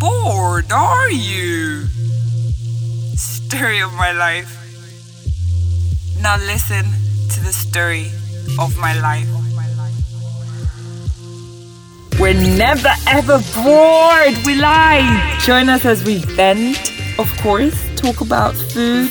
Bored, are you? Story of my life. Now listen to the story of my life. We're never ever bored. We lie. Join us as we vent, of course, talk about food,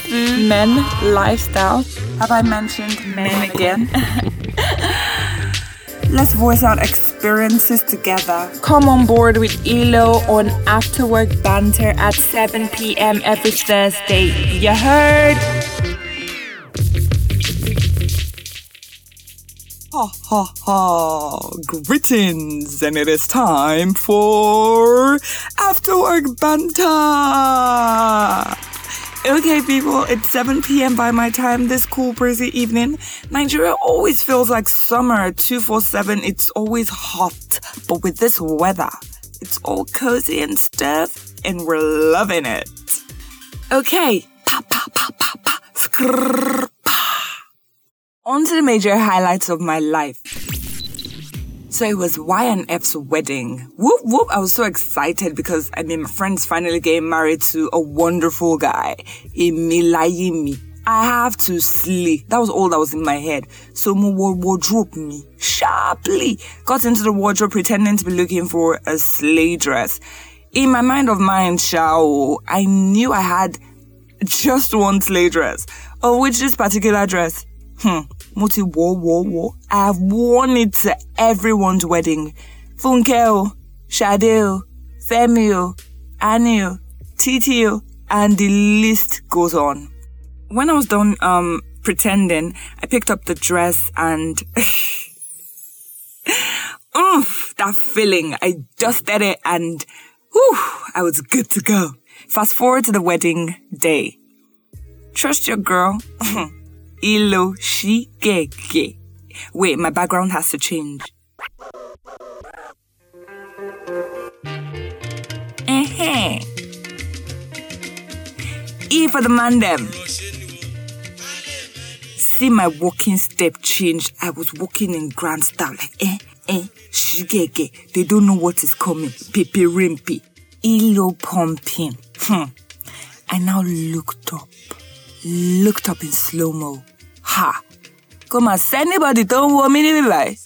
men, lifestyle. Have I mentioned men again? Let's voice out experiences together. Come on board with ELO on After Work Banter at 7 p.m. every Thursday. You heard? Ha ha ha! Greetings, and it is time for After Work Banter! Okay, people, it's 7 p.m. by my time this cool, breezy evening. Nigeria always feels like summer 247. It's always hot, but with this weather, it's all cozy and stuff, and we're loving it. Okay, pa pa pa pa pa, skrrr, pa. On to the major highlights of my life. So it was YNF's wedding. Whoop whoop. I was so excited because I mean my friend's finally getting married to a wonderful guy. Emilayimi. I have to slay. That was all that was in my head. So wa- wardrobe me sharply. Got into the wardrobe pretending to be looking for a slay dress. In my mind of mine, shao, I knew I had just one slay dress. Of which this particular dress, hmm, Muti wo wo wo. I've worn it to everyone's wedding. Funkeo, Shadeo, Femio, Anio, Titio, and the list goes on. When I was done um pretending, I picked up the dress and oof, that feeling. I dusted it and whew, I was good to go. Fast forward to the wedding day. Trust your girl. Ilo Shigege. Wait, my background has to change. Eh E for the man them. See my walking step change. I was walking in grand style, like eh, eh, shigege. They don't know what is coming. Pepe rimpy. Ilo pumping. Hmm. I now looked up. Looked up in slow mo. Ha! Come on, say anybody don't want me to be.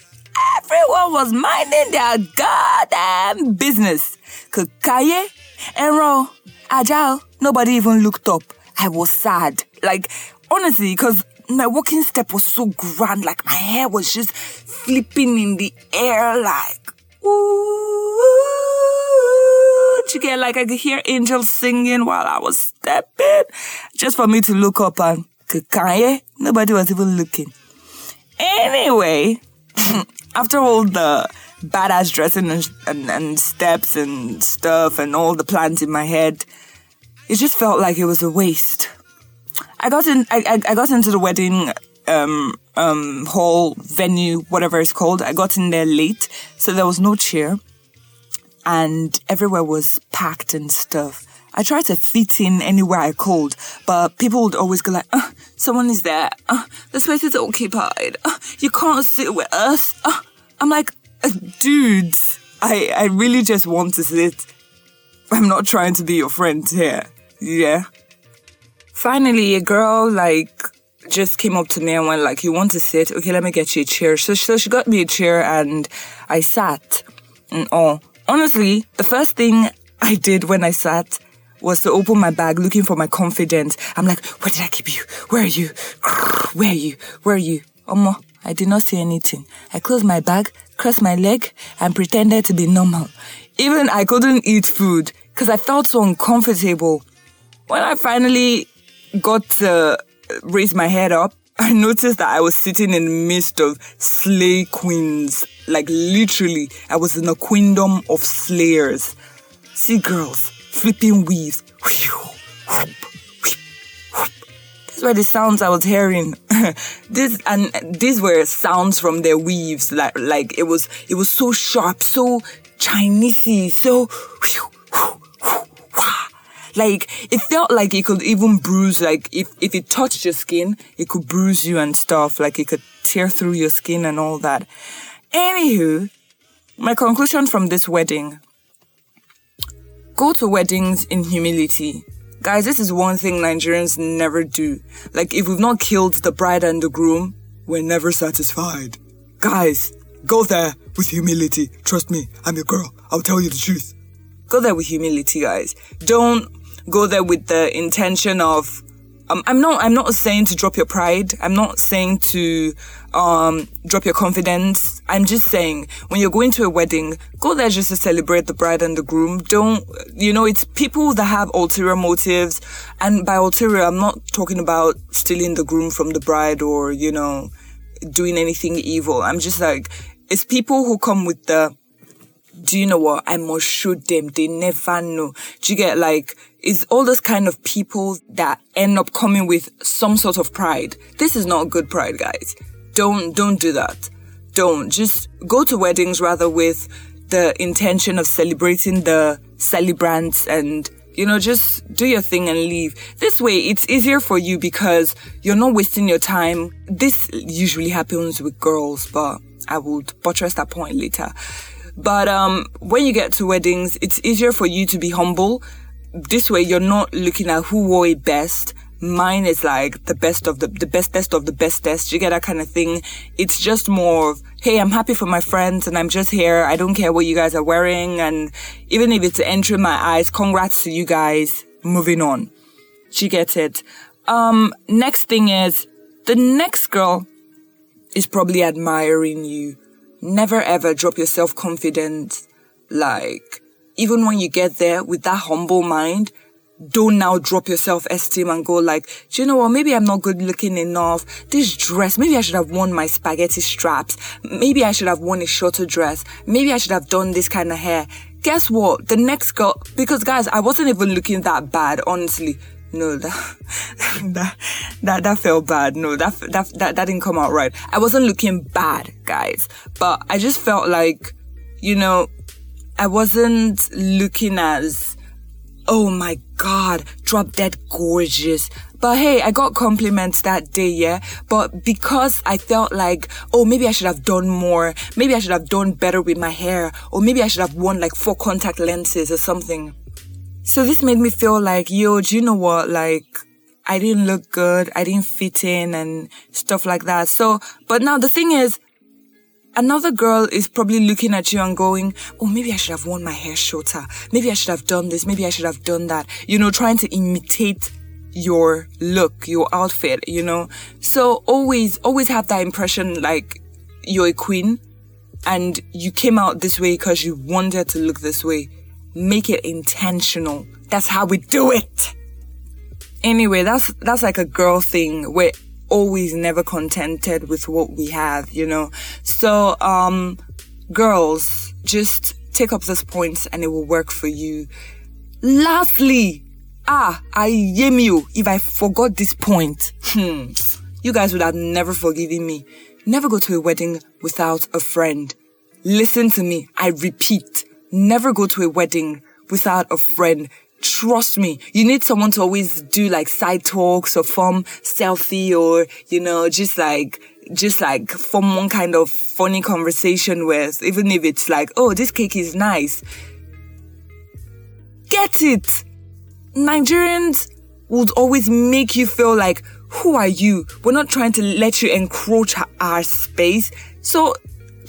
Everyone was minding their goddamn business. Kakaye, Enro, Ajao, nobody even looked up. I was sad. Like, honestly, because my walking step was so grand. Like, my hair was just flipping in the air, like, ooh. You get like I could hear angels singing while I was stepping, just for me to look up and Kanye, nobody was even looking. Anyway, after all the badass dressing and, and, and steps and stuff and all the plans in my head, it just felt like it was a waste. I got in. I, I, I got into the wedding um, um, hall venue, whatever it's called. I got in there late, so there was no chair, and everywhere was packed and stuff. I tried to fit in anywhere I could, but people would always go like, uh, "Someone is there. Uh, the space is occupied. Uh, you can't sit with us." I'm like, uh, "Dude, I I really just want to sit. I'm not trying to be your friend here. Yeah." Finally, a girl like just came up to me and went like, "You want to sit? Okay, let me get you a chair." So, so she got me a chair and I sat. And oh, honestly, the first thing I did when I sat was to open my bag looking for my confidence. I'm like, "Where did I keep you? Where are you? Where are you? Where are you?" Omo, I did not see anything. I closed my bag, crossed my leg, and pretended to be normal. Even I couldn't eat food because I felt so uncomfortable. When I finally got to raise my head up, I noticed that I was sitting in the midst of slay queens. Like literally, I was in a queendom of slayers. See girls flipping weaves. These were the sounds I was hearing. this and these were sounds from their weaves. Like like it was it was so sharp, so Chinesey, so like it felt like it could even bruise like if if it touched your skin it could bruise you and stuff like it could tear through your skin and all that anywho my conclusion from this wedding go to weddings in humility. Guys, this is one thing Nigerians never do. Like, if we've not killed the bride and the groom, we're never satisfied. Guys, go there with humility. Trust me, I'm your girl. I'll tell you the truth. Go there with humility, guys. Don't go there with the intention of um, I'm not I'm not saying to drop your pride. I'm not saying to um, drop your confidence. I'm just saying when you're going to a wedding, go there just to celebrate the bride and the groom. Don't you know it's people that have ulterior motives, and by ulterior, I'm not talking about stealing the groom from the bride or you know doing anything evil. I'm just like it's people who come with the do you know what? I must show them. They never know. Do you get like, it's all those kind of people that end up coming with some sort of pride. This is not good pride, guys. Don't, don't do that. Don't. Just go to weddings rather with the intention of celebrating the celebrants and you know, just do your thing and leave. This way, it's easier for you because you're not wasting your time. This usually happens with girls, but I would buttress that point later. But um, when you get to weddings, it's easier for you to be humble. This way, you're not looking at who wore it best. Mine is like the best of the, the bestest of the bestest. You get that kind of thing. It's just more of, hey, I'm happy for my friends and I'm just here. I don't care what you guys are wearing. And even if it's entering my eyes, congrats to you guys. Moving on. She gets it. Um, next thing is the next girl is probably admiring you never ever drop your self confidence. Like, even when you get there with that humble mind, don't now drop your self esteem and go like, do you know what? Maybe I'm not good looking enough. This dress, maybe I should have worn my spaghetti straps. Maybe I should have worn a shorter dress. Maybe I should have done this kind of hair. Guess what? The next girl, because guys, I wasn't even looking that bad, honestly no, that, that, that, that felt bad. No, that, that, that, that didn't come out right. I wasn't looking bad, guys, but I just felt like, you know, I wasn't looking as, oh my God, drop dead gorgeous. But hey, I got compliments that day, yeah. But because I felt like, oh, maybe I should have done more. Maybe I should have done better with my hair. Or maybe I should have worn like four contact lenses or something. So this made me feel like, yo, do you know what? Like, I didn't look good. I didn't fit in and stuff like that. So, but now the thing is, another girl is probably looking at you and going, Oh, maybe I should have worn my hair shorter. Maybe I should have done this. Maybe I should have done that. You know, trying to imitate your look, your outfit, you know? So always, always have that impression like you're a queen and you came out this way because you wanted to look this way make it intentional. That's how we do it. Anyway, that's, that's like a girl thing. We're always never contented with what we have, you know? So, um, girls, just take up this point and it will work for you. Lastly, ah, I yam you if I forgot this point. Hmm. You guys would have never forgiven me. Never go to a wedding without a friend. Listen to me. I repeat never go to a wedding without a friend. Trust me, you need someone to always do like side talks or form selfie or, you know, just like, just like form one kind of funny conversation with, even if it's like, oh, this cake is nice. Get it! Nigerians would always make you feel like, who are you? We're not trying to let you encroach our space. So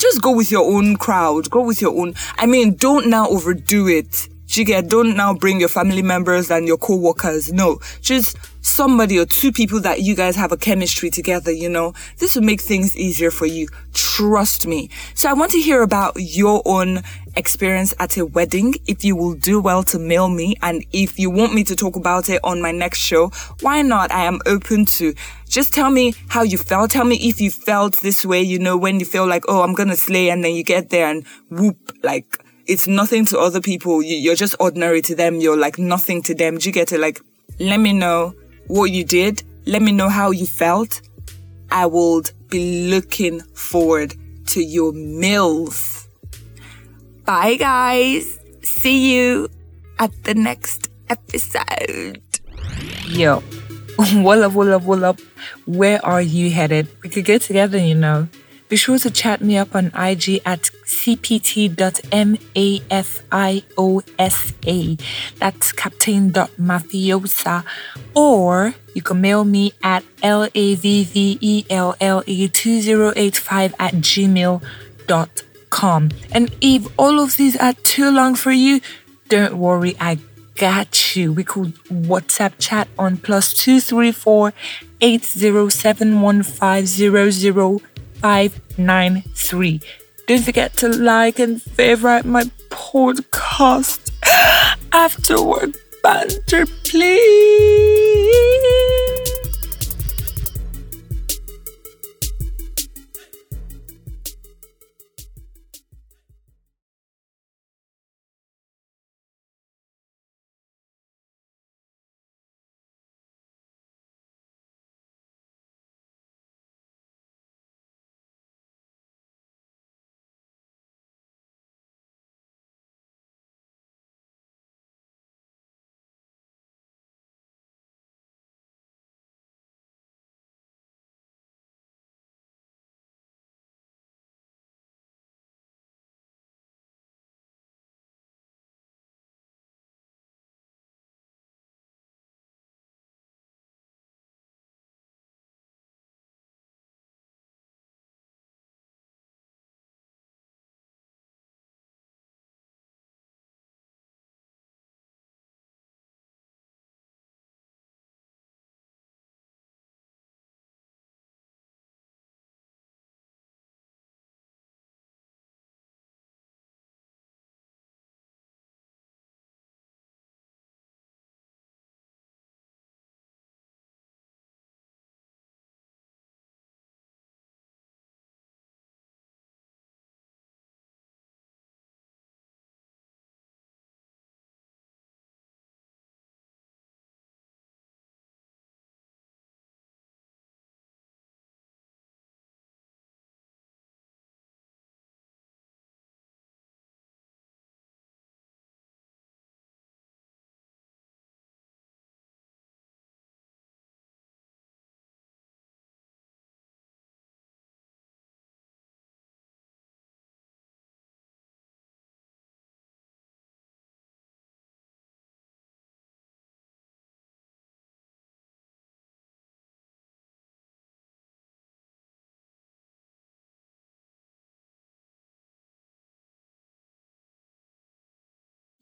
just go with your own crowd. Go with your own. I mean, don't now overdo it. You get, don't now bring your family members and your co-workers. No, just somebody or two people that you guys have a chemistry together, you know, this will make things easier for you. Trust me. So I want to hear about your own experience at a wedding. If you will do well to mail me and if you want me to talk about it on my next show, why not? I am open to just tell me how you felt. Tell me if you felt this way, you know, when you feel like, oh, I'm going to slay and then you get there and whoop, like, it's nothing to other people. You're just ordinary to them. You're like nothing to them. Do you get it? Like, let me know what you did. Let me know how you felt. I will be looking forward to your meals. Bye, guys. See you at the next episode. Yo, what up, what up, what up? Where are you headed? We could get together, you know. Be sure to chat me up on IG at cpt.mafiosa. That's captain.mafiosa. Or you can mail me at lavvelle2085 at gmail.com. And if all of these are too long for you, don't worry, I got you. We could WhatsApp chat on plus two three four eight zero seven one five zero zero five nine three. Don't forget to like and favorite my podcast after work banter, please.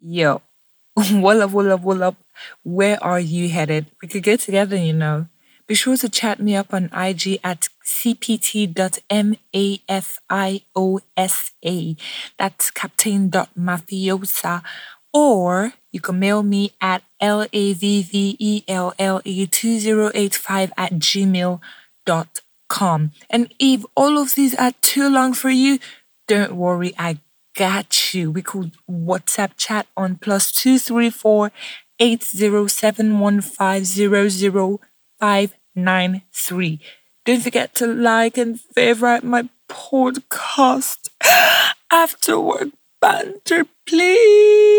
Yo, what up, what up, what up? Where are you headed? We could get together, you know. Be sure to chat me up on IG at cpt.mafiosa. That's captain.mafiosa. Or you can mail me at lavvelle2085 at gmail.com. And if all of these are too long for you, don't worry, I got you. We could WhatsApp chat on plus two three four eight zero seven one five zero zero five nine three. Don't forget to like and favorite my podcast after work banter, please.